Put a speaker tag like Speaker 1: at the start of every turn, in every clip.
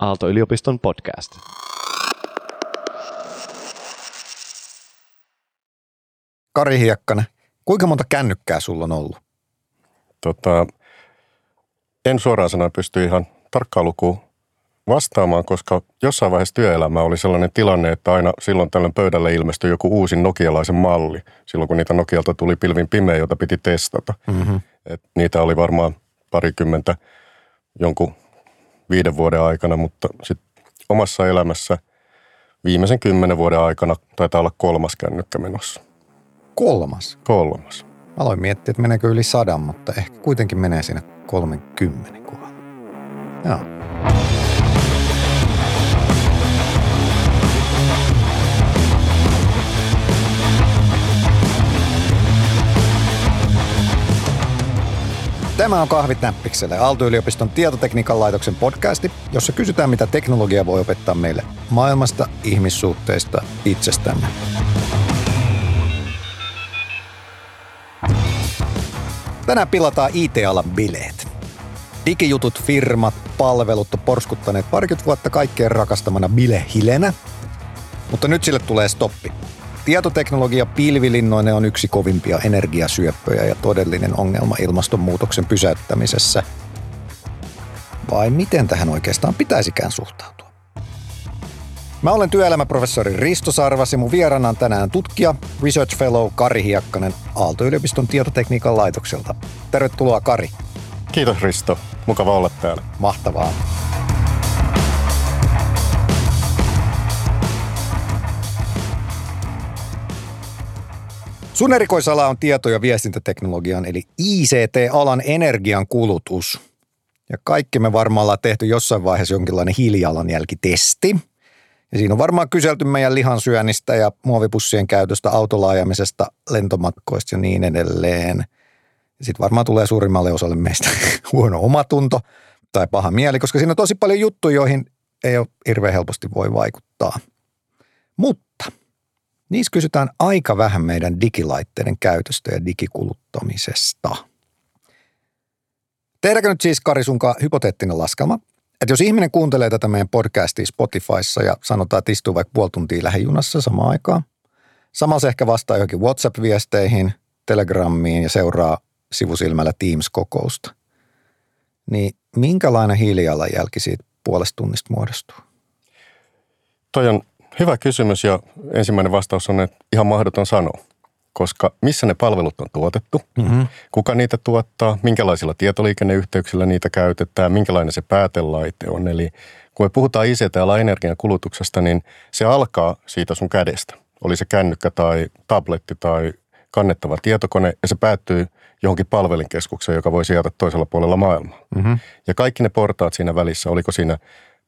Speaker 1: Aalto-yliopiston podcast.
Speaker 2: Kari Hiekkanen, kuinka monta kännykkää sulla on ollut?
Speaker 3: Tota, en suoraan sanoen pysty ihan tarkkaan lukuun vastaamaan, koska jossain vaiheessa työelämä oli sellainen tilanne, että aina silloin tällöin pöydälle ilmestyi joku uusi nokialaisen malli, silloin kun niitä Nokialta tuli pilvin pimeä, jota piti testata. Mm-hmm. Et niitä oli varmaan parikymmentä jonkun viiden vuoden aikana, mutta sitten omassa elämässä viimeisen kymmenen vuoden aikana taitaa olla kolmas kännykkä menossa.
Speaker 2: Kolmas?
Speaker 3: Kolmas.
Speaker 2: Aloin miettiä, että meneekö yli sadan, mutta ehkä kuitenkin menee siinä 30 kohdalla. Joo. Tämä on Kahvit näppikselle, Aalto-yliopiston tietotekniikan laitoksen podcasti, jossa kysytään, mitä teknologia voi opettaa meille maailmasta, ihmissuhteista, itsestämme. Tänään pilataan IT-alan bileet. Digijutut, firmat, palvelut on porskuttaneet parikymmentä vuotta kaikkeen rakastamana bilehilenä, mutta nyt sille tulee stoppi. Tietoteknologia pilvilinnoinen on yksi kovimpia energiasyöppöjä ja todellinen ongelma ilmastonmuutoksen pysäyttämisessä. Vai miten tähän oikeastaan pitäisikään suhtautua? Mä olen työelämäprofessori Risto Sarvas ja mun vieraana on tänään tutkija, research fellow Kari Hiekkanen Aalto-yliopiston tietotekniikan laitokselta. Tervetuloa Kari.
Speaker 3: Kiitos Risto. Mukava olla täällä.
Speaker 2: Mahtavaa. Sun erikoisala on tieto- ja viestintäteknologian eli ICT-alan energian kulutus. Ja kaikki me varmaan ollaan tehty jossain vaiheessa jonkinlainen hiilijalanjälkitesti. Ja siinä on varmaan kyselty meidän lihansyönnistä ja muovipussien käytöstä, autolaajamisesta, lentomatkoista ja niin edelleen. Sitten varmaan tulee suurimmalle osalle meistä huono omatunto tai paha mieli, koska siinä on tosi paljon juttuja, joihin ei ole hirveän helposti voi vaikuttaa. Mutta Niissä kysytään aika vähän meidän digilaitteiden käytöstä ja digikuluttamisesta. Tehdäänkö nyt siis Kari sunkaan hypoteettinen laskelma, että jos ihminen kuuntelee tätä meidän podcastia Spotifyssa ja sanotaan, että istuu vaikka puoli tuntia lähijunassa samaan aikaan, samalla se ehkä vastaa johonkin WhatsApp-viesteihin, Telegrammiin ja seuraa sivusilmällä Teams-kokousta, niin minkälainen hiilijalanjälki siitä puolesta tunnista muodostuu?
Speaker 3: Toi on Hyvä kysymys ja ensimmäinen vastaus on, että ihan mahdoton sanoa, koska missä ne palvelut on tuotettu, mm-hmm. kuka niitä tuottaa, minkälaisilla tietoliikenneyhteyksillä niitä käytetään, minkälainen se päätelaite on. Eli kun me puhutaan ICT-alan energian kulutuksesta, niin se alkaa siitä sun kädestä. Oli se kännykkä tai tabletti tai kannettava tietokone ja se päättyy johonkin palvelinkeskukseen, joka voi sieltä toisella puolella maailmaa. Mm-hmm. Ja kaikki ne portaat siinä välissä, oliko siinä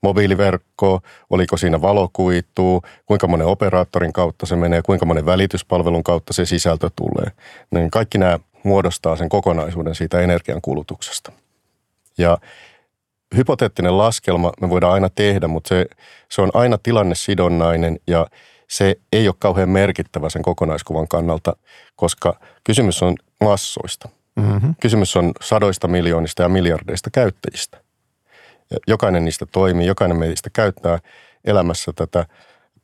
Speaker 3: mobiiliverkko, oliko siinä valokuitu, kuinka monen operaattorin kautta se menee, kuinka monen välityspalvelun kautta se sisältö tulee. Niin kaikki nämä muodostaa sen kokonaisuuden siitä energiankulutuksesta. Ja hypoteettinen laskelma me voidaan aina tehdä, mutta se, se on aina tilannesidonnainen ja se ei ole kauhean merkittävä sen kokonaiskuvan kannalta, koska kysymys on massoista. Mm-hmm. Kysymys on sadoista miljoonista ja miljardeista käyttäjistä. Jokainen niistä toimii, jokainen meistä käyttää elämässä tätä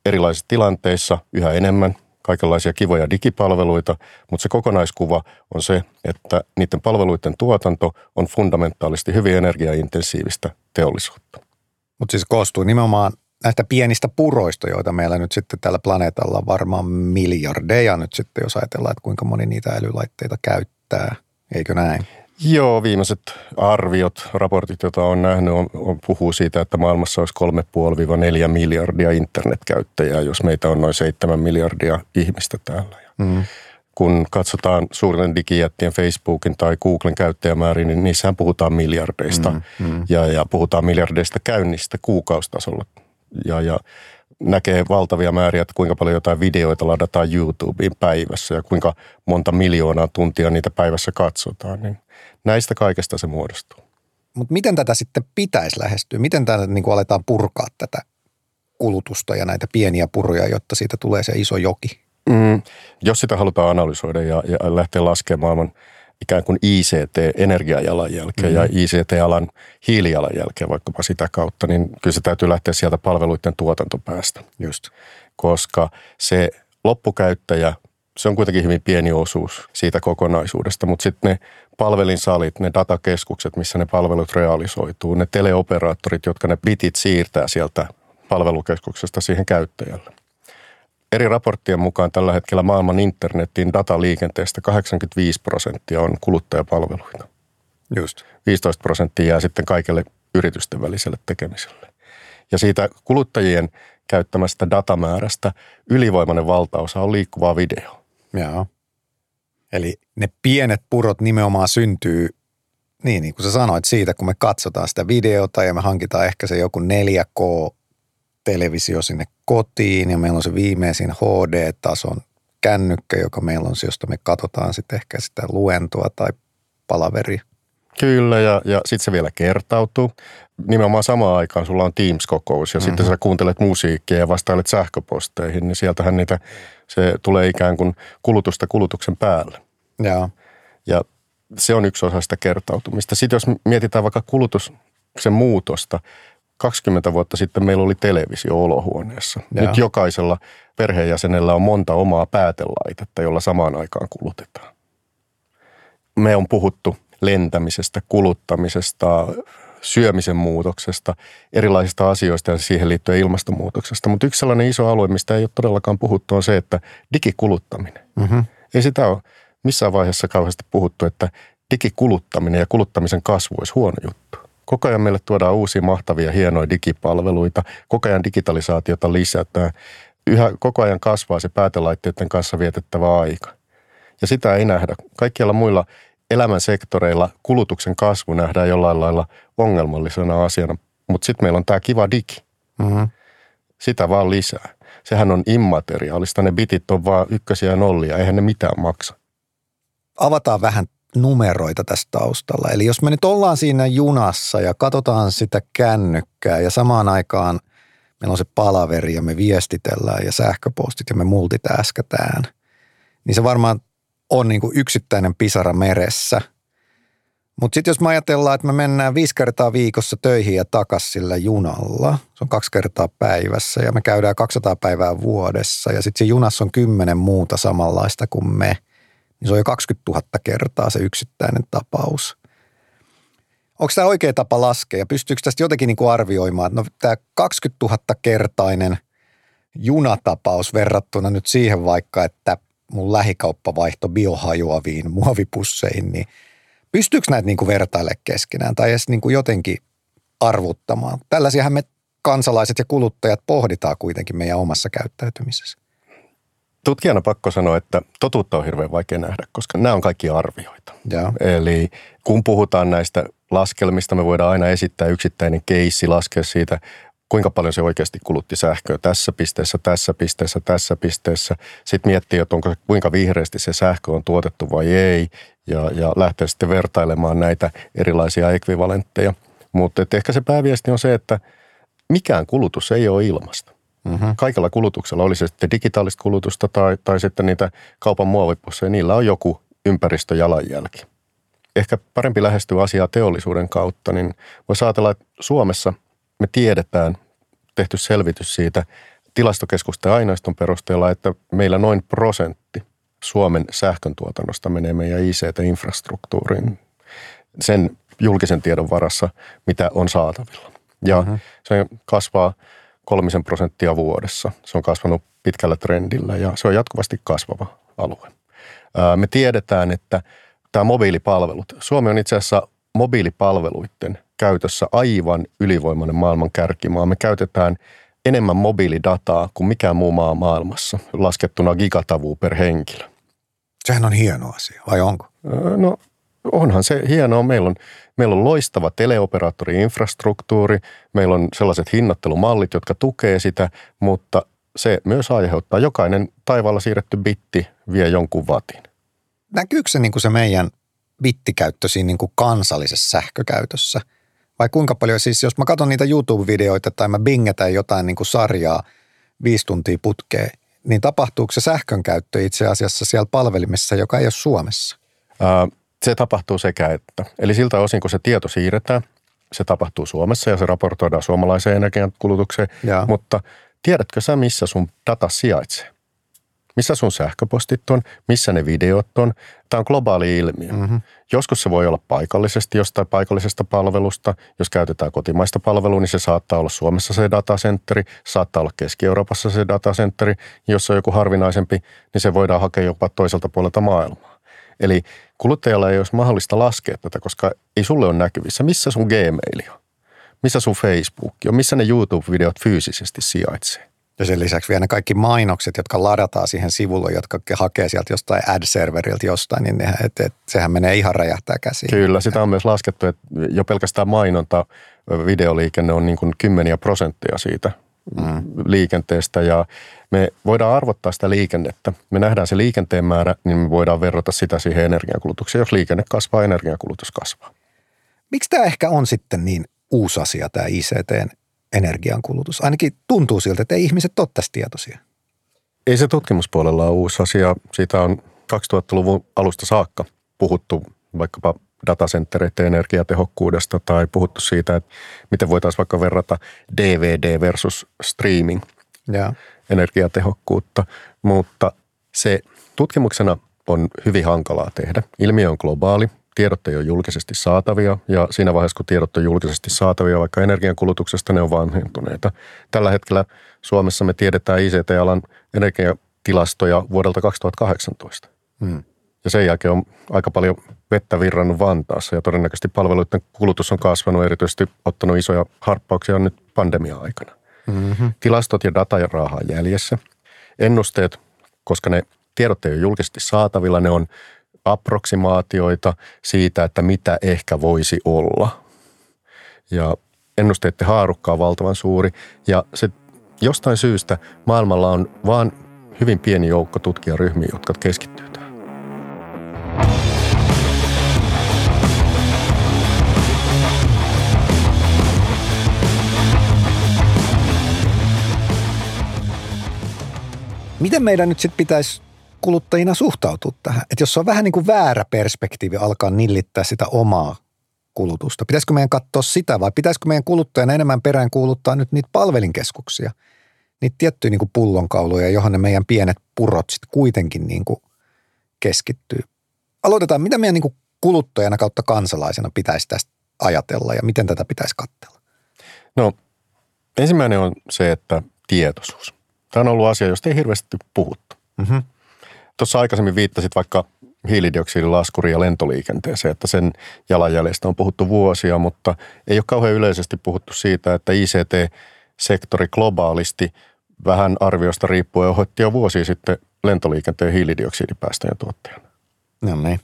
Speaker 3: erilaisissa tilanteissa yhä enemmän kaikenlaisia kivoja digipalveluita, mutta se kokonaiskuva on se, että niiden palveluiden tuotanto on fundamentaalisti hyvin energiaintensiivistä teollisuutta.
Speaker 2: Mutta siis koostuu nimenomaan näistä pienistä puroista, joita meillä nyt sitten tällä planeetalla on varmaan miljardeja nyt sitten, jos ajatellaan, että kuinka moni niitä älylaitteita käyttää. Eikö näin?
Speaker 3: Joo, viimeiset arviot, raportit, joita on nähnyt, on, on, puhuu siitä, että maailmassa olisi 3,5-4 miljardia internetkäyttäjää, jos meitä on noin 7 miljardia ihmistä täällä. Mm. Kun katsotaan suurten digijättien Facebookin tai Googlen käyttäjämäärin, niin niissähän puhutaan miljardeista mm, mm. Ja, ja puhutaan miljardeista käynnistä kuukaustasolla. Ja, ja näkee valtavia määriä, että kuinka paljon jotain videoita ladataan YouTubeen päivässä ja kuinka monta miljoonaa tuntia niitä päivässä katsotaan, niin näistä kaikesta se muodostuu.
Speaker 2: Mutta miten tätä sitten pitäisi lähestyä? Miten tätä niin kuin aletaan purkaa tätä kulutusta ja näitä pieniä puruja, jotta siitä tulee se iso joki?
Speaker 3: Mm, jos sitä halutaan analysoida ja, ja lähteä laskemaan maailman ikään kuin ICT-energiajalanjälkeä mm. ja ICT-alan hiilijalanjälkeä vaikkapa sitä kautta, niin kyllä se täytyy lähteä sieltä palveluiden tuotantopäästä.
Speaker 2: Just.
Speaker 3: Koska se loppukäyttäjä, se on kuitenkin hyvin pieni osuus siitä kokonaisuudesta, mutta sitten ne palvelinsalit, ne datakeskukset, missä ne palvelut realisoituu, ne teleoperaattorit, jotka ne bitit siirtää sieltä palvelukeskuksesta siihen käyttäjälle. Eri raporttien mukaan tällä hetkellä maailman internetin dataliikenteestä 85 prosenttia on kuluttajapalveluita.
Speaker 2: Just.
Speaker 3: 15 prosenttia jää sitten kaikille yritysten väliselle tekemiselle. Ja siitä kuluttajien käyttämästä datamäärästä ylivoimainen valtaosa on liikkuvaa video.
Speaker 2: Joo. Eli ne pienet purot nimenomaan syntyy, niin, niin kuin sä sanoit, siitä kun me katsotaan sitä videota ja me hankitaan ehkä se joku 4K televisio sinne kotiin ja meillä on se viimeisin HD-tason kännykkä, joka meillä on se, josta me katsotaan sitten ehkä sitä luentoa tai palaveria.
Speaker 3: Kyllä, ja, ja sitten se vielä kertautuu. Nimenomaan samaan aikaan sulla on Teams-kokous, ja mm-hmm. sitten sä kuuntelet musiikkia ja vastailet sähköposteihin, niin sieltähän niitä, se tulee ikään kuin kulutusta kulutuksen päälle.
Speaker 2: Joo.
Speaker 3: Ja se on yksi osa sitä kertautumista. Sitten jos mietitään vaikka kulutuksen muutosta, 20 vuotta sitten meillä oli televisio olohuoneessa. Joo. Nyt jokaisella perheenjäsenellä on monta omaa päätelaitetta, jolla samaan aikaan kulutetaan. Me on puhuttu lentämisestä, kuluttamisesta, syömisen muutoksesta, erilaisista asioista ja siihen liittyen ilmastonmuutoksesta. Mutta yksi sellainen iso alue, mistä ei ole todellakaan puhuttu, on se, että digikuluttaminen. Mm-hmm. Ei sitä ole missään vaiheessa kauheasti puhuttu, että digikuluttaminen ja kuluttamisen kasvu olisi huono juttu. Koko ajan meille tuodaan uusia mahtavia, hienoja digipalveluita. Koko ajan digitalisaatiota lisätään. Yhä koko ajan kasvaa se päätelaitteiden kanssa vietettävä aika. Ja sitä ei nähdä. Kaikkialla muilla elämän sektoreilla kulutuksen kasvu nähdään jollain lailla ongelmallisena asiana, mutta sitten meillä on tämä kiva digi. Mm-hmm. Sitä vaan lisää. Sehän on immateriaalista, ne bitit on vaan ykkösiä ja nollia, eihän ne mitään maksa.
Speaker 2: Avataan vähän numeroita tässä taustalla. Eli jos me nyt ollaan siinä junassa ja katsotaan sitä kännykkää ja samaan aikaan meillä on se palaveri ja me viestitellään ja sähköpostit ja me multitäskätään, niin se varmaan on niin kuin yksittäinen pisara meressä. Mutta sitten jos me ajatellaan, että me mennään viisi kertaa viikossa töihin ja takas sillä junalla, se on kaksi kertaa päivässä ja me käydään 200 päivää vuodessa ja sitten se junassa on kymmenen muuta samanlaista kuin me, niin se on jo 20 000 kertaa se yksittäinen tapaus. Onko tämä oikea tapa laskea pystyykö tästä jotenkin niin kuin arvioimaan, että no, tämä 20 000 kertainen junatapaus verrattuna nyt siihen vaikka, että – mun lähikauppavaihto biohajoaviin muovipusseihin, niin pystyykö näitä niin vertaille keskenään tai edes niin kuin jotenkin arvuttamaan? Tällaisiahan me kansalaiset ja kuluttajat pohditaan kuitenkin meidän omassa käyttäytymisessä.
Speaker 3: Tutkijana pakko sanoa, että totuutta on hirveän vaikea nähdä, koska nämä on kaikki arvioita.
Speaker 2: Ja.
Speaker 3: Eli kun puhutaan näistä laskelmista, me voidaan aina esittää yksittäinen keissi, laskea siitä kuinka paljon se oikeasti kulutti sähköä tässä pisteessä, tässä pisteessä, tässä pisteessä. Sitten miettii, että onko kuinka vihreästi se sähkö on tuotettu vai ei, ja, ja lähtee sitten vertailemaan näitä erilaisia ekvivalentteja. Mutta ehkä se pääviesti on se, että mikään kulutus ei ole ilmasta. Mm-hmm. Kaikella kulutuksella, oli se sitten digitaalista kulutusta tai, tai sitten niitä kaupan muovipusseja, niillä on joku ympäristöjalanjälki. Ehkä parempi lähestyä asiaa teollisuuden kautta, niin voisi ajatella, että Suomessa – me tiedetään, tehty selvitys siitä tilastokeskusten aineiston perusteella, että meillä noin prosentti Suomen sähköntuotannosta menee meidän ICT-infrastruktuuriin sen julkisen tiedon varassa, mitä on saatavilla. Ja uh-huh. se kasvaa kolmisen prosenttia vuodessa. Se on kasvanut pitkällä trendillä ja se on jatkuvasti kasvava alue. Me tiedetään, että tämä mobiilipalvelut, Suomi on itse asiassa mobiilipalveluiden käytössä aivan ylivoimainen maailman kärkimaa. Me käytetään enemmän mobiilidataa kuin mikään muu maa maailmassa, laskettuna gigatavua per henkilö.
Speaker 2: Sehän on hieno asia, vai onko?
Speaker 3: No onhan se hienoa. Meillä on, meillä on loistava teleoperaattori-infrastruktuuri, meillä on sellaiset hinnoittelumallit, jotka tukee sitä, mutta se myös aiheuttaa, jokainen taivaalla siirretty bitti vie jonkun vatin.
Speaker 2: Näkyykö se, niin kuin se meidän bittikäyttö siinä niin kuin kansallisessa sähkökäytössä? Vai kuinka paljon, siis jos mä katson niitä YouTube-videoita tai mä bingetän jotain niin kuin sarjaa viisi tuntia putkeen, niin tapahtuuko se sähkön käyttö itse asiassa siellä palvelimessa, joka ei ole Suomessa?
Speaker 3: Ää, Se tapahtuu sekä että. Eli siltä osin, kun se tieto siirretään, se tapahtuu Suomessa ja se raportoidaan suomalaiseen energiankulutukseen.
Speaker 2: Jaa.
Speaker 3: Mutta tiedätkö sä, missä sun data sijaitsee? Missä sun sähköpostit on, missä ne videot on. Tämä on globaali ilmiö. Mm-hmm. Joskus se voi olla paikallisesti jostain paikallisesta palvelusta. Jos käytetään kotimaista palvelua, niin se saattaa olla Suomessa se datacenteri, saattaa olla Keski-Euroopassa se datacenteri. Jos on joku harvinaisempi, niin se voidaan hakea jopa toiselta puolelta maailmaa. Eli kuluttajalla ei olisi mahdollista laskea tätä, koska ei sulle ole näkyvissä, missä sun Gmail on, missä sun Facebook on, missä ne YouTube-videot fyysisesti sijaitsee.
Speaker 2: Ja sen lisäksi vielä ne kaikki mainokset, jotka ladataan siihen sivulle, jotka hakee sieltä jostain ad-serveriltä jostain, niin nehän, et, et, sehän menee ihan räjähtää käsiin.
Speaker 3: Kyllä, sitä on myös laskettu, että jo pelkästään mainonta, videoliikenne on niin kuin kymmeniä prosenttia siitä mm. liikenteestä ja me voidaan arvottaa sitä liikennettä. Me nähdään se liikenteen määrä, niin me voidaan verrata sitä siihen energiankulutukseen. Jos liikenne kasvaa, energiankulutus kasvaa.
Speaker 2: Miksi tämä ehkä on sitten niin uusi asia, tämä ICTn energiankulutus? Ainakin tuntuu siltä, että ei ihmiset ole tästä tietoisia.
Speaker 3: Ei se tutkimuspuolella ole uusi asia. Siitä on 2000-luvun alusta saakka puhuttu vaikkapa datacentereiden energiatehokkuudesta tai puhuttu siitä, että miten voitaisiin vaikka verrata DVD versus streaming
Speaker 2: Ja.
Speaker 3: Energiatehokkuutta, mutta se tutkimuksena on hyvin hankalaa tehdä. Ilmiö on globaali, tiedot ei ole julkisesti saatavia ja siinä vaiheessa, kun tiedot on julkisesti saatavia vaikka energiankulutuksesta, ne on vanhentuneita. Tällä hetkellä Suomessa me tiedetään ICT-alan energiatilastoja vuodelta 2018.
Speaker 2: Hmm.
Speaker 3: Ja sen jälkeen on aika paljon vettä virrannut Vantaassa ja todennäköisesti palveluiden kulutus on kasvanut, erityisesti ottanut isoja harppauksia nyt pandemia-aikana.
Speaker 2: Mm-hmm.
Speaker 3: Tilastot ja data ja raahaa jäljessä. Ennusteet, koska ne tiedot ei ole julkisesti saatavilla, ne on approksimaatioita siitä, että mitä ehkä voisi olla. Ja ennusteiden haarukka on valtavan suuri ja se jostain syystä maailmalla on vaan hyvin pieni joukko tutkijaryhmiä, jotka keskittyy tähän.
Speaker 2: Miten meidän nyt sitten pitäisi kuluttajina suhtautua tähän? Että jos on vähän niin kuin väärä perspektiivi alkaa nillittää sitä omaa kulutusta, pitäisikö meidän katsoa sitä vai pitäisikö meidän kuluttajana enemmän perään kuuluttaa nyt niitä palvelinkeskuksia, niitä tiettyjä niin kuin pullonkauluja, johon ne meidän pienet purot sitten kuitenkin niin kuin keskittyy. Aloitetaan, mitä meidän niin kuin kuluttajana kautta kansalaisena pitäisi tästä ajatella ja miten tätä pitäisi katsella?
Speaker 3: No ensimmäinen on se, että tietoisuus. Tämä on ollut asia, josta ei hirveästi puhuttu.
Speaker 2: Mm-hmm.
Speaker 3: Tuossa aikaisemmin viittasit vaikka hiilidioksidilaskuriin ja lentoliikenteeseen, että sen jalanjäljestä on puhuttu vuosia, mutta ei ole kauhean yleisesti puhuttu siitä, että ICT-sektori globaalisti vähän arviosta riippuen hoitti jo vuosia sitten lentoliikenteen hiilidioksidipäästöjen tuottajana.
Speaker 2: No niin.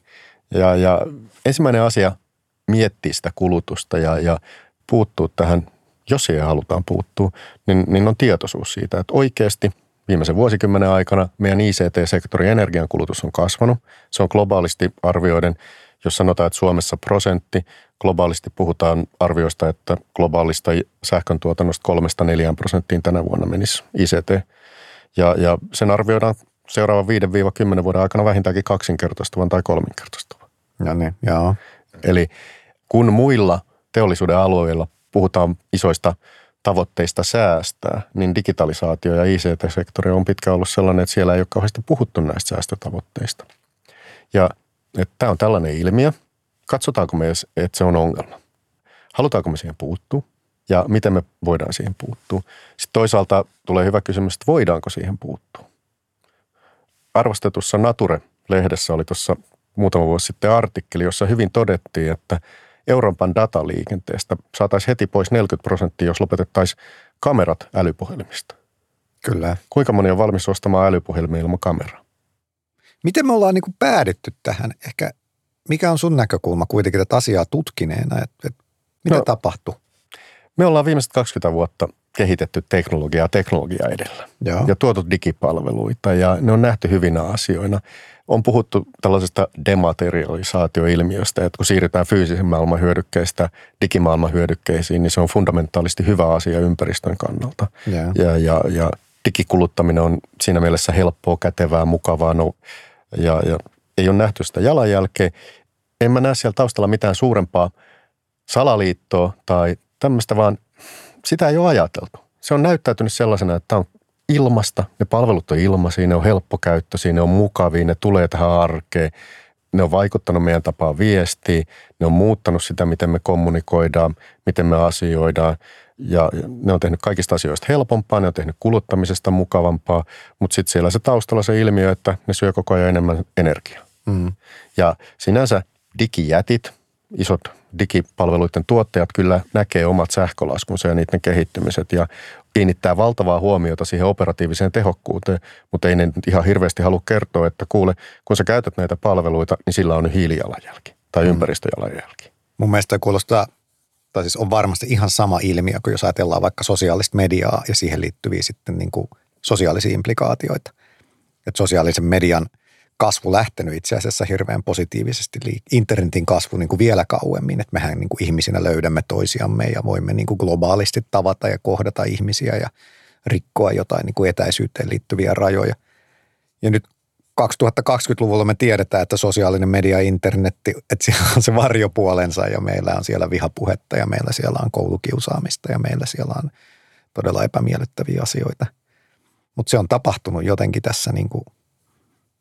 Speaker 3: Ja, ja ensimmäinen asia miettiä sitä kulutusta ja, ja puuttuu tähän, jos siihen halutaan puuttua, niin, niin on tietoisuus siitä, että oikeasti viimeisen vuosikymmenen aikana meidän ICT-sektorin energiankulutus on kasvanut. Se on globaalisti arvioiden, jos sanotaan, että Suomessa prosentti, globaalisti puhutaan arvioista, että globaalista sähkön tuotannosta kolmesta neljään prosenttiin tänä vuonna menisi ICT. Ja, ja sen arvioidaan seuraavan 5-10 vuoden aikana vähintäänkin kaksinkertaistuvan tai kolminkertaistuvan.
Speaker 2: No niin, joo.
Speaker 3: Eli kun muilla teollisuuden alueilla puhutaan isoista tavoitteista säästää, niin digitalisaatio ja ICT-sektori on pitkään ollut sellainen, että siellä ei ole kauheasti puhuttu näistä säästötavoitteista. Ja että tämä on tällainen ilmiö. Katsotaanko me, että se on ongelma? Halutaanko me siihen puuttua? Ja miten me voidaan siihen puuttua? Sitten toisaalta tulee hyvä kysymys, että voidaanko siihen puuttua? Arvostetussa Nature-lehdessä oli tuossa muutama vuosi sitten artikkeli, jossa hyvin todettiin, että Euroopan dataliikenteestä saataisiin heti pois 40 prosenttia, jos lopetettaisiin kamerat älypuhelimista.
Speaker 2: Kyllä.
Speaker 3: Kuinka moni on valmis ostamaan älypuhelimia ilman kameraa?
Speaker 2: Miten me ollaan niin päädytty tähän? Ehkä mikä on sun näkökulma kuitenkin tätä asiaa tutkineena, että, että mitä no, tapahtuu?
Speaker 3: Me ollaan viimeiset 20 vuotta kehitetty teknologiaa teknologiaa edellä
Speaker 2: Joo.
Speaker 3: ja tuotu digipalveluita ja ne on nähty hyvinä asioina. On puhuttu tällaisesta dematerialisaatioilmiöstä, että kun siirrytään fyysisen maailman hyödykkeistä digimaailman hyödykkeisiin, niin se on fundamentaalisti hyvä asia ympäristön kannalta.
Speaker 2: Joo.
Speaker 3: Ja, ja, ja digikuluttaminen on siinä mielessä helppoa, kätevää, mukavaa no, ja, ja ei ole nähty sitä jalanjälkeä. en mä näe siellä taustalla mitään suurempaa salaliittoa tai tämmöistä, vaan sitä ei ole ajateltu. Se on näyttäytynyt sellaisena, että tämä on ilmasta, ne palvelut on ilmaisia, ne on helppokäyttöisiä, ne on mukavia, ne tulee tähän arkeen, ne on vaikuttanut meidän tapaan viestiä, ne on muuttanut sitä, miten me kommunikoidaan, miten me asioidaan ja ne on tehnyt kaikista asioista helpompaa, ne on tehnyt kuluttamisesta mukavampaa, mutta sitten siellä se taustalla se ilmiö, että ne syö koko ajan enemmän energiaa. Mm. Ja sinänsä digijätit, isot digipalveluiden tuottajat kyllä näkee omat sähkölaskunsa ja niiden kehittymiset ja kiinnittää valtavaa huomiota siihen operatiiviseen tehokkuuteen, mutta ei ne ihan hirveästi halua kertoa, että kuule, kun sä käytät näitä palveluita, niin sillä on hiilijalanjälki tai mm. ympäristöjalanjälki.
Speaker 2: Mun mielestä kuulostaa, tai siis on varmasti ihan sama ilmiö kuin jos ajatellaan vaikka sosiaalista mediaa ja siihen liittyviä sitten niin kuin sosiaalisia implikaatioita. Että sosiaalisen median – kasvu lähtenyt itse asiassa hirveän positiivisesti, internetin kasvu niin kuin vielä kauemmin, että mehän niin kuin ihmisinä löydämme toisiamme ja voimme niin kuin globaalisti tavata ja kohdata ihmisiä ja rikkoa jotain niin kuin etäisyyteen liittyviä rajoja. Ja nyt 2020-luvulla me tiedetään, että sosiaalinen media ja internetti, että siellä on se varjopuolensa ja meillä on siellä vihapuhetta ja meillä siellä on koulukiusaamista ja meillä siellä on todella epämiellyttäviä asioita. Mutta se on tapahtunut jotenkin tässä niin kuin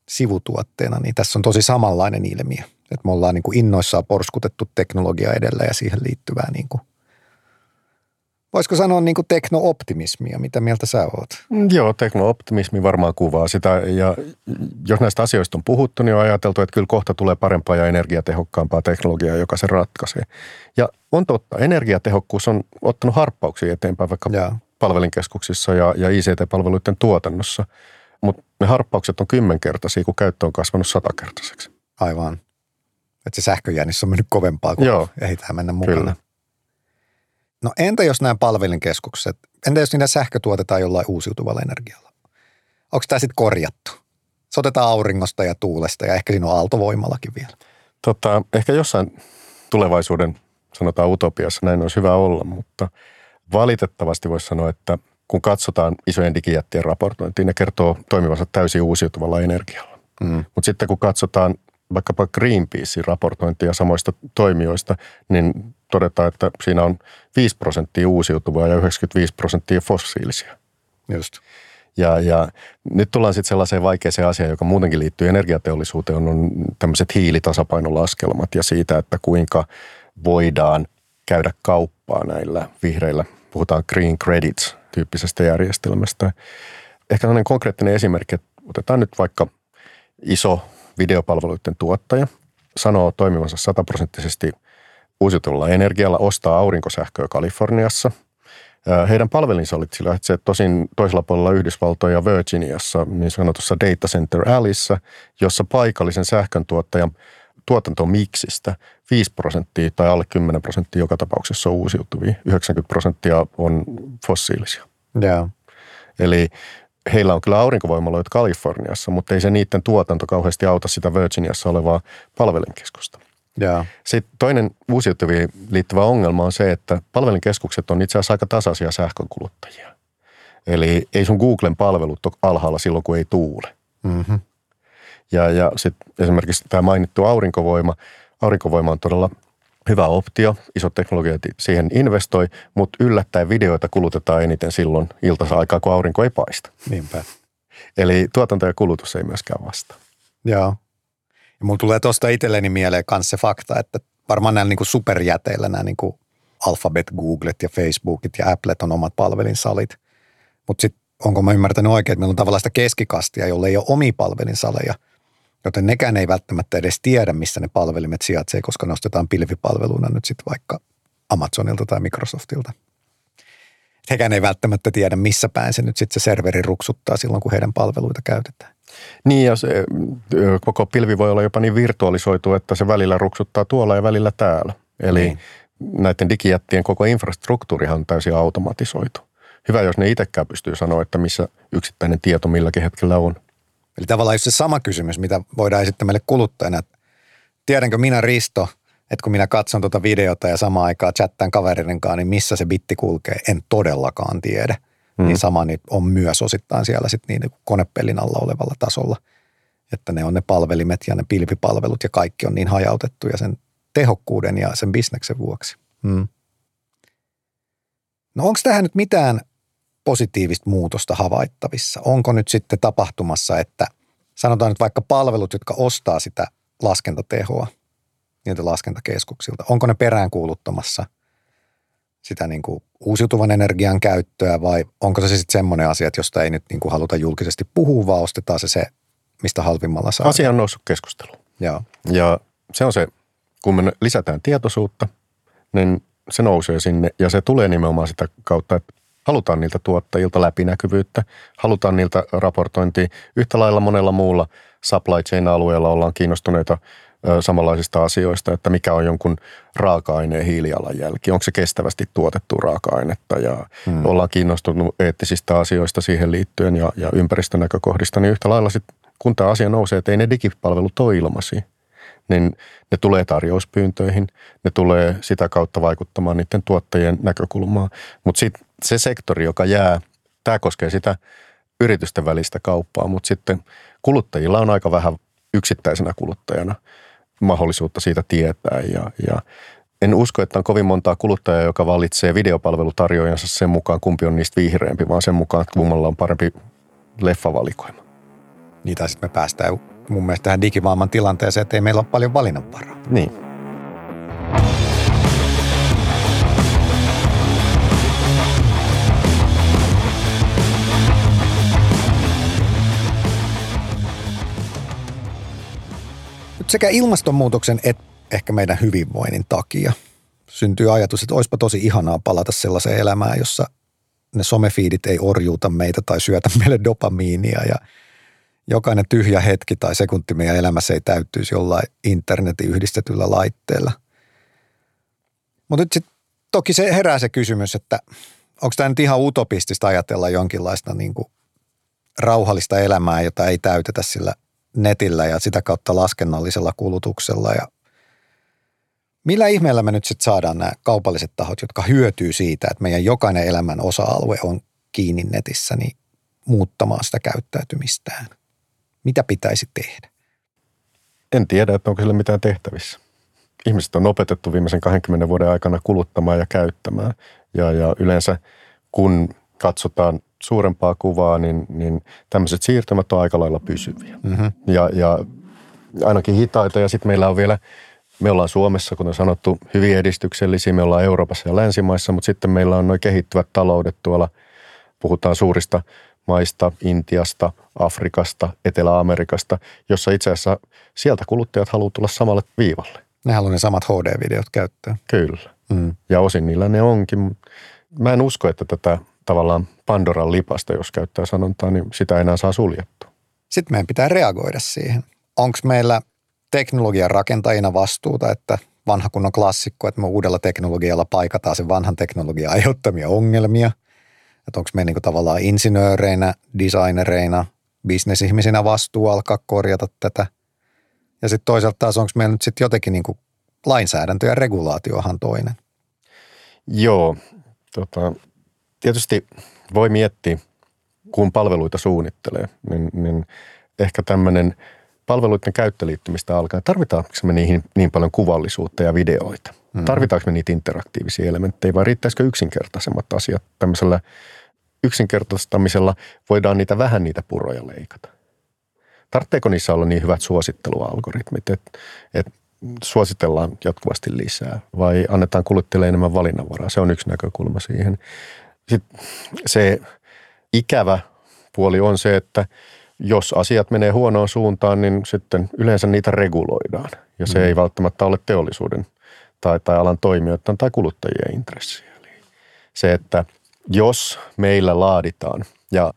Speaker 2: sivutuotteena, niin tässä on tosi samanlainen ilmiö. Että me ollaan niin kuin innoissaan porskutettu teknologia edellä ja siihen liittyvää niin kuin, voisiko sanoa niin kuin teknooptimismia, mitä mieltä sä oot?
Speaker 3: Mm, joo, teknooptimismi varmaan kuvaa sitä ja jos näistä asioista on puhuttu, niin on ajateltu, että kyllä kohta tulee parempaa ja energiatehokkaampaa teknologiaa, joka se ratkaisee. Ja on totta, energiatehokkuus on ottanut harppauksia eteenpäin vaikka Jaa. palvelinkeskuksissa ja, ja ICT-palveluiden tuotannossa – mutta ne harppaukset on kymmenkertaisia, kun käyttö on kasvanut satakertaiseksi.
Speaker 2: Aivan. Että se sähköjäännös on mennyt kovempaa, kun Joo, ehditään mennä mukana. Kyllä. No entä jos nämä palvelinkeskukset, entä jos niitä sähkö tuotetaan jollain uusiutuvalla energialla? Onko tämä sitten korjattu? Se otetaan auringosta ja tuulesta ja ehkä siinä on aaltovoimallakin vielä.
Speaker 3: Tota, ehkä jossain tulevaisuuden, sanotaan utopiassa, näin olisi hyvä olla, mutta valitettavasti voisi sanoa, että – kun katsotaan isojen digijättien raportointia, ne kertoo toimivansa täysin uusiutuvalla energialla. Mm. Mutta sitten kun katsotaan vaikkapa Greenpeacein raportointia samoista toimijoista, niin todetaan, että siinä on 5 prosenttia uusiutuvaa ja 95 prosenttia fossiilisia.
Speaker 2: Just.
Speaker 3: Ja, ja nyt tullaan sitten sellaiseen vaikeaseen asiaan, joka muutenkin liittyy energiateollisuuteen, on, on tämmöiset hiilitasapainolaskelmat ja siitä, että kuinka voidaan käydä kauppaa näillä vihreillä, puhutaan green credits tyyppisestä järjestelmästä. Ehkä sellainen konkreettinen esimerkki, että otetaan nyt vaikka iso videopalveluiden tuottaja, sanoo toimivansa sataprosenttisesti uusiutuvalla energialla, ostaa aurinkosähköä Kaliforniassa. Heidän palvelinsa oli sillä että se tosin toisella puolella Yhdysvaltoja Virginiassa, niin sanotussa Data Center Alleyssä, jossa paikallisen sähkön tuottajan tuotantomiksistä 5 prosenttia tai alle 10 prosenttia joka tapauksessa on uusiutuvia. 90 prosenttia on fossiilisia.
Speaker 2: Yeah.
Speaker 3: Eli heillä on kyllä aurinkovoimaloita Kaliforniassa, mutta ei se niiden tuotanto kauheasti auta sitä Virginiassa olevaa palvelinkeskusta.
Speaker 2: Yeah.
Speaker 3: Sitten toinen uusiutuviin liittyvä ongelma on se, että palvelinkeskukset on itse asiassa aika tasaisia sähkönkuluttajia. Eli ei sun Googlen palvelut ole alhaalla silloin, kun ei tuule. Mm-hmm. Ja, ja sitten esimerkiksi tämä mainittu aurinkovoima. Aurinkovoima on todella hyvä optio, iso teknologia siihen investoi, mutta yllättäen videoita kulutetaan eniten silloin iltasa aikaa, kun aurinko ei paista.
Speaker 2: Niinpä.
Speaker 3: Eli tuotanto ja kulutus ei myöskään vastaa.
Speaker 2: Joo. Ja mulla tulee tuosta itselleni mieleen myös se fakta, että varmaan näillä niin kuin superjäteillä nämä niin kuin Alphabet, Googlet ja Facebookit ja Applet on omat palvelinsalit. Mutta sitten onko mä ymmärtänyt oikein, että meillä on tavallaan sitä keskikastia, jolle ei ole omia palvelinsaleja – Joten nekään ei välttämättä edes tiedä, missä ne palvelimet sijaitsee, koska ne ostetaan pilvipalveluna nyt sitten vaikka Amazonilta tai Microsoftilta. Hekään ei välttämättä tiedä, missä päin se nyt sitten se serveri ruksuttaa silloin, kun heidän palveluita käytetään.
Speaker 3: Niin ja se, koko pilvi voi olla jopa niin virtualisoitu, että se välillä ruksuttaa tuolla ja välillä täällä. Eli niin. näiden digijättien koko infrastruktuurihan on täysin automatisoitu. Hyvä, jos ne itsekään pystyy sanoa, että missä yksittäinen tieto milläkin hetkellä on.
Speaker 2: Eli tavallaan just se sama kysymys, mitä voidaan esittää meille kuluttajana. Tiedänkö minä Risto, että kun minä katson tuota videota ja samaan aikaan chattaan kaverinen kanssa, niin missä se bitti kulkee, en todellakaan tiedä. Mm. Niin sama niin on myös osittain siellä sitten niin konepellin alla olevalla tasolla. että ne on ne palvelimet ja ne pilvipalvelut ja kaikki on niin hajautettu ja sen tehokkuuden ja sen bisneksen vuoksi. Hmm. No onko tähän nyt mitään positiivista muutosta havaittavissa? Onko nyt sitten tapahtumassa, että sanotaan nyt vaikka palvelut, jotka ostaa sitä laskentatehoa niiltä laskentakeskuksilta, onko ne peräänkuuluttamassa sitä niin kuin uusiutuvan energian käyttöä vai onko se sitten semmoinen asia, että josta ei nyt niin kuin haluta julkisesti puhua, vaan ostetaan se se, mistä halvimmalla saa?
Speaker 3: Asia on noussut keskusteluun.
Speaker 2: Joo.
Speaker 3: Ja se on se, kun me lisätään tietoisuutta, niin se nousee sinne ja se tulee nimenomaan sitä kautta, että halutaan niiltä tuottajilta läpinäkyvyyttä, halutaan niiltä raportointia. Yhtä lailla monella muulla supply chain alueella ollaan kiinnostuneita samanlaisista asioista, että mikä on jonkun raaka-aineen hiilijalanjälki, onko se kestävästi tuotettu raaka-ainetta ja hmm. ollaan kiinnostunut eettisistä asioista siihen liittyen ja, ja ympäristönäkökohdista, niin yhtä lailla sit, kun tämä asia nousee, että ei ne digipalvelut ole ilmaisia, niin ne tulee tarjouspyyntöihin, ne tulee sitä kautta vaikuttamaan niiden tuottajien näkökulmaa. Mutta sitten se sektori, joka jää, tämä koskee sitä yritysten välistä kauppaa, mutta sitten kuluttajilla on aika vähän yksittäisenä kuluttajana mahdollisuutta siitä tietää ja, ja en usko, että on kovin montaa kuluttajaa, joka valitsee videopalvelutarjoajansa sen mukaan, kumpi on niistä vihreämpi, vaan sen mukaan, että kummalla on parempi leffavalikoima.
Speaker 2: Niitä sitten me päästään mun mielestä tähän digimaailman tilanteeseen, että ei meillä ole paljon valinnanvaraa.
Speaker 3: Niin.
Speaker 2: Sekä ilmastonmuutoksen että ehkä meidän hyvinvoinnin takia syntyy ajatus, että olisipa tosi ihanaa palata sellaiseen elämään, jossa ne somefiidit ei orjuuta meitä tai syötä meille dopamiinia ja – jokainen tyhjä hetki tai sekunti meidän elämässä ei täyttyisi jollain internetin yhdistetyllä laitteella. Mutta nyt sitten toki se herää se kysymys, että onko tämä nyt ihan utopistista ajatella jonkinlaista niin kuin rauhallista elämää, jota ei täytetä sillä netillä ja sitä kautta laskennallisella kulutuksella ja Millä ihmeellä me nyt sitten saadaan nämä kaupalliset tahot, jotka hyötyy siitä, että meidän jokainen elämän osa-alue on kiinni netissä, niin muuttamaan sitä käyttäytymistään? Mitä pitäisi tehdä?
Speaker 3: En tiedä, että onko sille mitään tehtävissä. Ihmiset on opetettu viimeisen 20 vuoden aikana kuluttamaan ja käyttämään. Ja, ja yleensä kun katsotaan suurempaa kuvaa, niin, niin tämmöiset siirtymät on aika lailla pysyviä. Mm-hmm. Ja, ja ainakin hitaita. Ja sitten meillä on vielä, me ollaan Suomessa, kuten sanottu, hyvin edistyksellisiä. Me ollaan Euroopassa ja länsimaissa, mutta sitten meillä on noin kehittyvät taloudet tuolla. Puhutaan suurista maista, Intiasta, Afrikasta, Etelä-Amerikasta, jossa itse asiassa sieltä kuluttajat haluavat tulla samalle viivalle.
Speaker 2: Ne haluaa ne samat HD-videot käyttää.
Speaker 3: Kyllä. Mm. Ja osin niillä ne onkin. Mä en usko, että tätä tavallaan Pandoran lipasta, jos käyttää sanontaa, niin sitä enää saa suljettua.
Speaker 2: Sitten meidän pitää reagoida siihen. Onko meillä teknologian rakentajina vastuuta, että vanha kunnon klassikko, että me uudella teknologialla paikataan sen vanhan teknologian aiheuttamia ongelmia – että onko me niin tavallaan insinööreinä, designereina, bisnesihmisinä vastuu alkaa korjata tätä. Ja sitten toisaalta taas onko meillä nyt sitten jotenkin niin lainsäädäntö ja regulaatiohan toinen.
Speaker 3: Joo, tota, tietysti voi miettiä, kun palveluita suunnittelee, niin, niin ehkä tämmöinen palveluiden käyttöliittymistä alkaa. Tarvitaanko me niihin niin paljon kuvallisuutta ja videoita? Mm. Tarvitaanko me niitä interaktiivisia elementtejä vai riittäisikö yksinkertaisemmat asiat tämmöisellä yksinkertaistamisella voidaan niitä vähän niitä puroja leikata. Tarvitseeko niissä olla niin hyvät suosittelualgoritmit, että, että suositellaan jatkuvasti lisää vai annetaan kuluttajille enemmän valinnanvaraa? Se on yksi näkökulma siihen. Sitten se ikävä puoli on se, että jos asiat menee huonoon suuntaan, niin sitten yleensä niitä reguloidaan. Ja se mm. ei välttämättä ole teollisuuden tai, tai alan toimijoiden tai kuluttajien intressiä. Eli se, että jos meillä laaditaan ja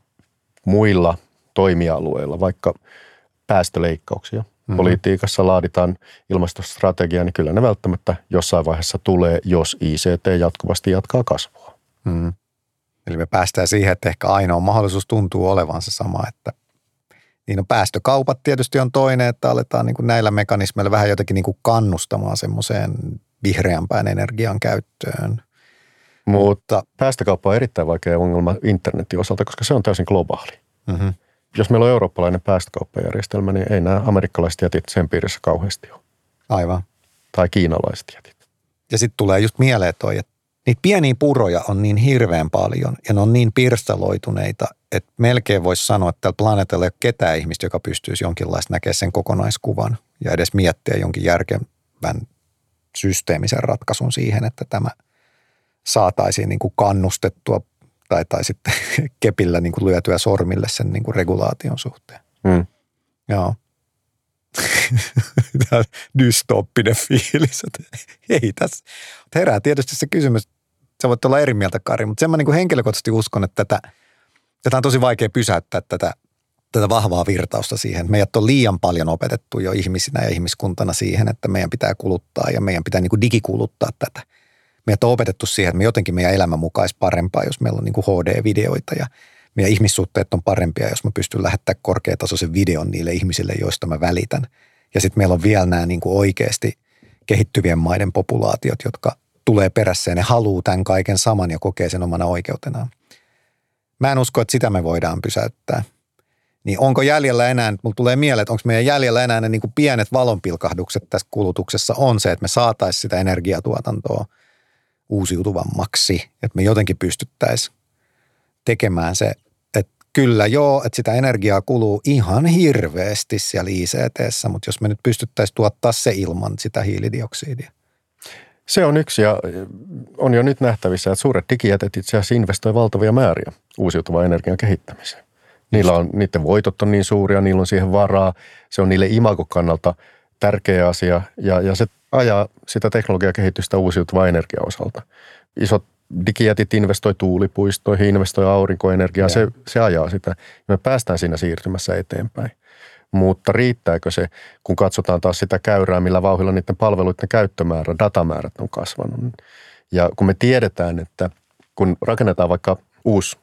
Speaker 3: muilla toimialueilla, vaikka päästöleikkauksia, mm-hmm. politiikassa laaditaan ilmastostrategiaa, niin kyllä ne välttämättä jossain vaiheessa tulee, jos ICT jatkuvasti jatkaa kasvua. Mm.
Speaker 2: Eli me päästään siihen, että ehkä ainoa mahdollisuus tuntuu olevan se sama, että niin on päästökaupat tietysti on toinen, että aletaan niin kuin näillä mekanismeilla vähän jotenkin niin kuin kannustamaan semmoiseen vihreämpään energian käyttöön.
Speaker 3: Mutta päästökauppa on erittäin vaikea ongelma internetin osalta, koska se on täysin globaali. Mm-hmm. jos meillä on eurooppalainen päästökauppajärjestelmä, niin ei nämä amerikkalaiset jätit sen piirissä kauheasti ole.
Speaker 2: Aivan.
Speaker 3: Tai kiinalaiset jätit.
Speaker 2: Ja sitten tulee just mieleen toi, että niitä pieniä puroja on niin hirveän paljon ja ne on niin pirstaloituneita, että melkein voisi sanoa, että tällä planeetalla ei ole ketään ihmistä, joka pystyisi jonkinlaista näkemään sen kokonaiskuvan ja edes miettiä jonkin järkevän systeemisen ratkaisun siihen, että tämä saataisiin niin kuin kannustettua tai, tai sitten kepillä niin kuin lyötyä sormille sen niin kuin regulaation suhteen.
Speaker 3: Mm.
Speaker 2: Joo. Tämä dystoppinen fiilis, ei tässä. Herää tietysti se kysymys, sä voit olla eri mieltä Kari, mutta sen mä niin kuin henkilökohtaisesti uskon, että tätä, tätä on tosi vaikea pysäyttää tätä, tätä vahvaa virtausta siihen. Meidät on liian paljon opetettu jo ihmisinä ja ihmiskuntana siihen, että meidän pitää kuluttaa ja meidän pitää niin kuin digikuluttaa tätä. Meidät on opetettu siihen, että me jotenkin meidän elämä mukaisi parempaa, jos meillä on niin kuin HD-videoita ja meidän ihmissuhteet on parempia, jos mä pystyn lähettämään korkeatasoisen videon niille ihmisille, joista mä välitän. Ja sitten meillä on vielä nämä niin kuin oikeasti kehittyvien maiden populaatiot, jotka tulee perässä ja ne haluaa tämän kaiken saman ja kokee sen omana oikeutenaan. Mä en usko, että sitä me voidaan pysäyttää. Niin onko jäljellä enää, mulla tulee mieleen, että onko meidän jäljellä enää ne niin kuin pienet valonpilkahdukset tässä kulutuksessa on se, että me saataisiin sitä energiatuotantoa uusiutuvammaksi, että me jotenkin pystyttäisiin tekemään se, että kyllä joo, että sitä energiaa kuluu ihan hirveästi siellä ICTssä, mutta jos me nyt pystyttäisiin tuottaa se ilman sitä hiilidioksidia.
Speaker 3: Se on yksi ja on jo nyt nähtävissä, että suuret digijätet itse asiassa investoi valtavia määriä uusiutuvan energian kehittämiseen. Niillä on, niiden voitot on niin suuria, niillä on siihen varaa. Se on niille imagokannalta tärkeä asia ja, ja se ajaa sitä teknologiakehitystä uusiutuvan energian osalta. Isot digijätit investoi tuulipuistoihin, investoi aurinkoenergiaan, se, se ajaa sitä. Me päästään siinä siirtymässä eteenpäin. Mutta riittääkö se, kun katsotaan taas sitä käyrää, millä vauhilla niiden palveluiden käyttömäärä, datamäärät on kasvanut. Ja kun me tiedetään, että kun rakennetaan vaikka uusi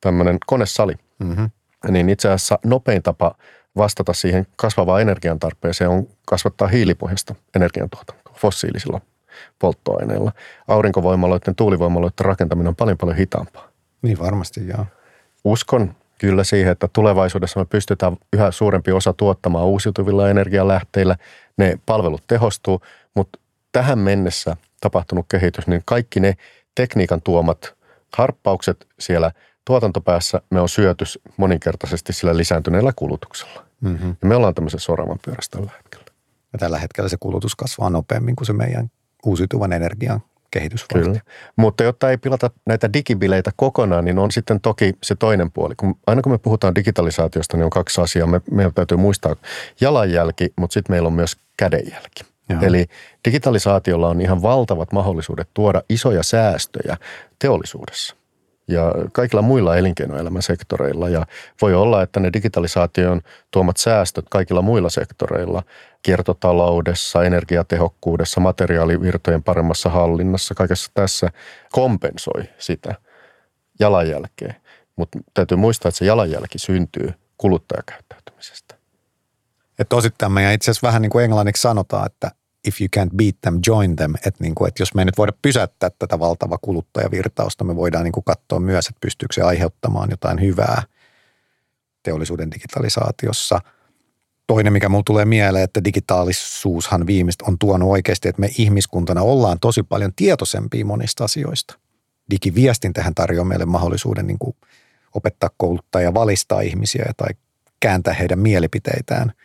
Speaker 3: tämmöinen konesali, mm-hmm. niin itse asiassa nopein tapa vastata siihen kasvavaan energiantarpeeseen on kasvattaa hiilipohjasta energiantuotantoa fossiilisilla polttoaineilla. Aurinkovoimaloiden, tuulivoimaloiden rakentaminen on paljon paljon hitaampaa.
Speaker 2: Niin varmasti, joo.
Speaker 3: Uskon kyllä siihen, että tulevaisuudessa me pystytään yhä suurempi osa tuottamaan uusiutuvilla energialähteillä. Ne palvelut tehostuu, mutta tähän mennessä tapahtunut kehitys, niin kaikki ne tekniikan tuomat harppaukset siellä tuotantopäässä me on syöty moninkertaisesti sillä lisääntyneellä kulutuksella. Mm-hmm. Ja me ollaan tämmöisessä oravan pyörässä tällä hetkellä.
Speaker 2: Ja tällä hetkellä se kulutus kasvaa nopeammin kuin se meidän uusiutuvan energian kehitys.
Speaker 3: Kyllä. Mutta jotta ei pilata näitä digibileitä kokonaan, niin on sitten toki se toinen puoli. Kun, aina kun me puhutaan digitalisaatiosta, niin on kaksi asiaa. Me, meidän täytyy muistaa jalanjälki, mutta sitten meillä on myös kädenjälki. Joo. Eli digitalisaatiolla on ihan valtavat mahdollisuudet tuoda isoja säästöjä teollisuudessa ja kaikilla muilla elinkeinoelämän sektoreilla. Ja voi olla, että ne digitalisaation tuomat säästöt kaikilla muilla sektoreilla, kiertotaloudessa, energiatehokkuudessa, materiaalivirtojen paremmassa hallinnassa, kaikessa tässä kompensoi sitä jalanjälkeä. Mutta täytyy muistaa, että se jalanjälki syntyy kuluttajakäyttäytymisestä.
Speaker 2: Että osittain meidän itse asiassa vähän niin kuin englanniksi sanotaan, että if you can't beat them, join them. Että, niin kuin, jos me ei nyt voida pysäyttää tätä valtavaa kuluttajavirtausta, me voidaan niin kuin katsoa myös, että pystyykö se aiheuttamaan jotain hyvää teollisuuden digitalisaatiossa. Toinen, mikä mulle tulee mieleen, että digitaalisuushan viimeistä on tuonut oikeasti, että me ihmiskuntana ollaan tosi paljon tietoisempia monista asioista. Digiviestintähän tarjoaa meille mahdollisuuden niin kuin opettaa, kouluttaa ja valistaa ihmisiä tai kääntää heidän mielipiteitään –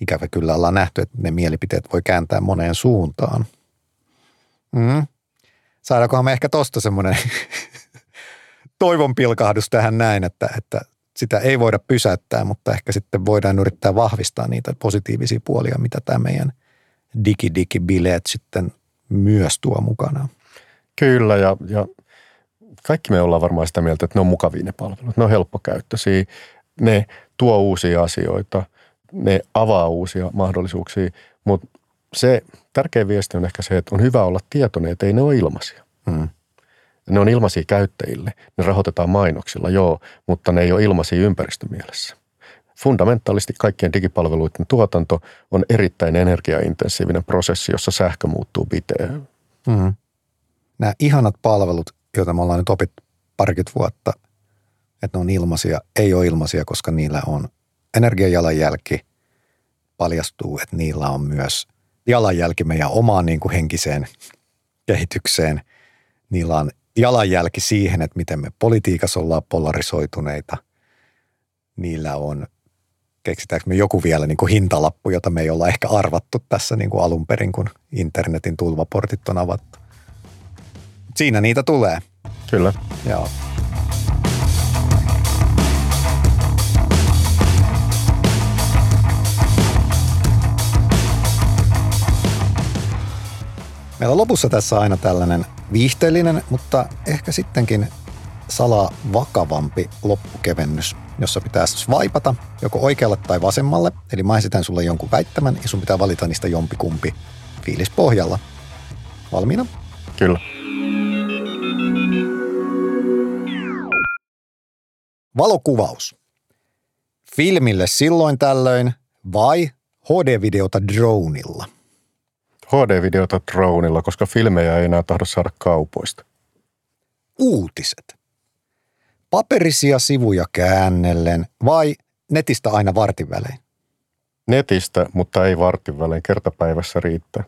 Speaker 2: ikävä kyllä ollaan nähty, että ne mielipiteet voi kääntää moneen suuntaan. Mm. Saadaankohan me ehkä tosta semmoinen toivon pilkahdus tähän näin, että, että sitä ei voida pysäyttää, mutta ehkä sitten voidaan yrittää vahvistaa niitä positiivisia puolia, mitä tämä meidän digi-digi-bileet sitten myös tuo mukana.
Speaker 3: Kyllä, ja, ja kaikki me ollaan varmaan sitä mieltä, että ne on mukavia ne palvelut. Ne on helppokäyttöisiä, ne tuo uusia asioita – ne avaa uusia mahdollisuuksia, mutta se tärkeä viesti on ehkä se, että on hyvä olla tietoinen, että ei ne ole ilmaisia. Hmm. Ne on ilmaisia käyttäjille, ne rahoitetaan mainoksilla, joo, mutta ne ei ole ilmaisia ympäristömielessä. Fundamentaalisti kaikkien digipalveluiden tuotanto on erittäin energiaintensiivinen prosessi, jossa sähkö muuttuu biteen.
Speaker 2: Hmm. Nämä ihanat palvelut, joita me ollaan nyt opittu parikymmentä vuotta että ne on ilmaisia, ei ole ilmaisia, koska niillä on energiajalanjälki. Paljastuu, että niillä on myös jalanjälki meidän omaan niin kuin henkiseen kehitykseen. Niillä on jalanjälki siihen, että miten me politiikassa ollaan polarisoituneita. Niillä on, keksitäänkö me joku vielä niin kuin hintalappu, jota me ei olla ehkä arvattu tässä niin kuin alun perin, kun internetin tulvaportit on avattu. Siinä niitä tulee.
Speaker 3: Kyllä.
Speaker 2: Joo. Meillä on lopussa tässä aina tällainen viihteellinen, mutta ehkä sittenkin salaa vakavampi loppukevennys, jossa pitää vaipata joko oikealle tai vasemmalle. Eli mä esitän sulle jonkun väittämän ja sun pitää valita niistä jompikumpi fiilispohjalla. Valmiina?
Speaker 3: Kyllä.
Speaker 2: Valokuvaus. Filmille silloin tällöin vai HD-videota dronilla?
Speaker 3: HD-videota dronilla, koska filmejä ei enää tahdo saada kaupoista.
Speaker 2: Uutiset. Paperisia sivuja käännellen vai netistä aina vartin välein?
Speaker 3: Netistä, mutta ei vartin välein. Kertapäivässä riittää.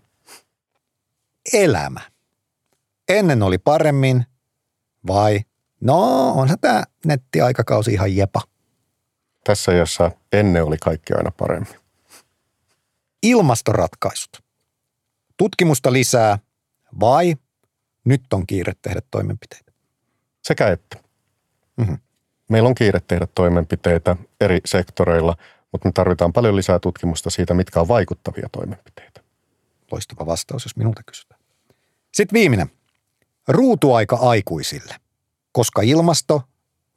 Speaker 2: Elämä. Ennen oli paremmin vai no onhan tämä nettiaikakausi ihan jepa.
Speaker 3: Tässä jossa ennen oli kaikki aina paremmin.
Speaker 2: Ilmastoratkaisut. Tutkimusta lisää vai nyt on kiire tehdä toimenpiteitä?
Speaker 3: Sekä että.
Speaker 2: Mhm.
Speaker 3: Meillä on kiire tehdä toimenpiteitä eri sektoreilla, mutta me tarvitaan paljon lisää tutkimusta siitä, mitkä on vaikuttavia toimenpiteitä.
Speaker 2: Loistava vastaus, jos minulta kysytään. Sitten viimeinen. Ruutuaika aikuisille. Koska ilmasto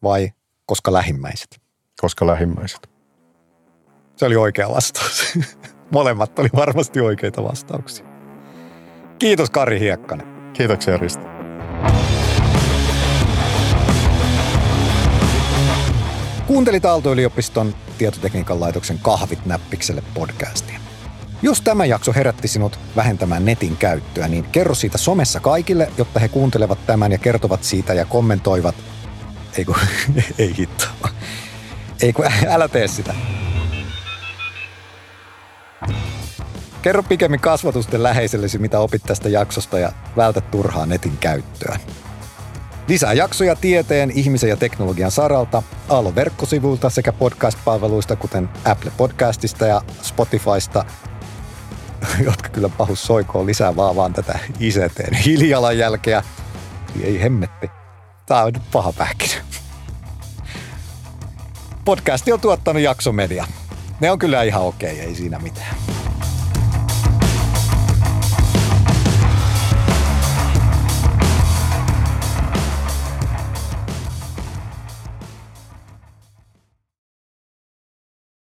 Speaker 2: vai koska lähimmäiset?
Speaker 3: Koska lähimmäiset.
Speaker 2: Se oli oikea vastaus. Molemmat oli varmasti oikeita vastauksia. Kiitos Kari Hiekkanen.
Speaker 3: Kiitoksia Risto.
Speaker 2: Kuuntelit Aalto-yliopiston tietotekniikan laitoksen Kahvit näppikselle podcastia. Jos tämä jakso herätti sinut vähentämään netin käyttöä, niin kerro siitä somessa kaikille, jotta he kuuntelevat tämän ja kertovat siitä ja kommentoivat. Ei kun, ei hitto. Ei kun, älä tee sitä. Kerro pikemmin kasvatusten läheisellesi, mitä opit tästä jaksosta ja vältä turhaa netin käyttöä. Lisää jaksoja tieteen, ihmisen ja teknologian saralta Aallon verkkosivuilta sekä podcast-palveluista, kuten Apple Podcastista ja Spotifysta, jotka kyllä pahus soikoon lisää vaan vaan tätä ICTn hiilijalanjälkeä. Ei hemmetti. Tää on nyt paha pähkinä. Podcasti on tuottanut jaksomedia. Ne on kyllä ihan okei, ei siinä mitään.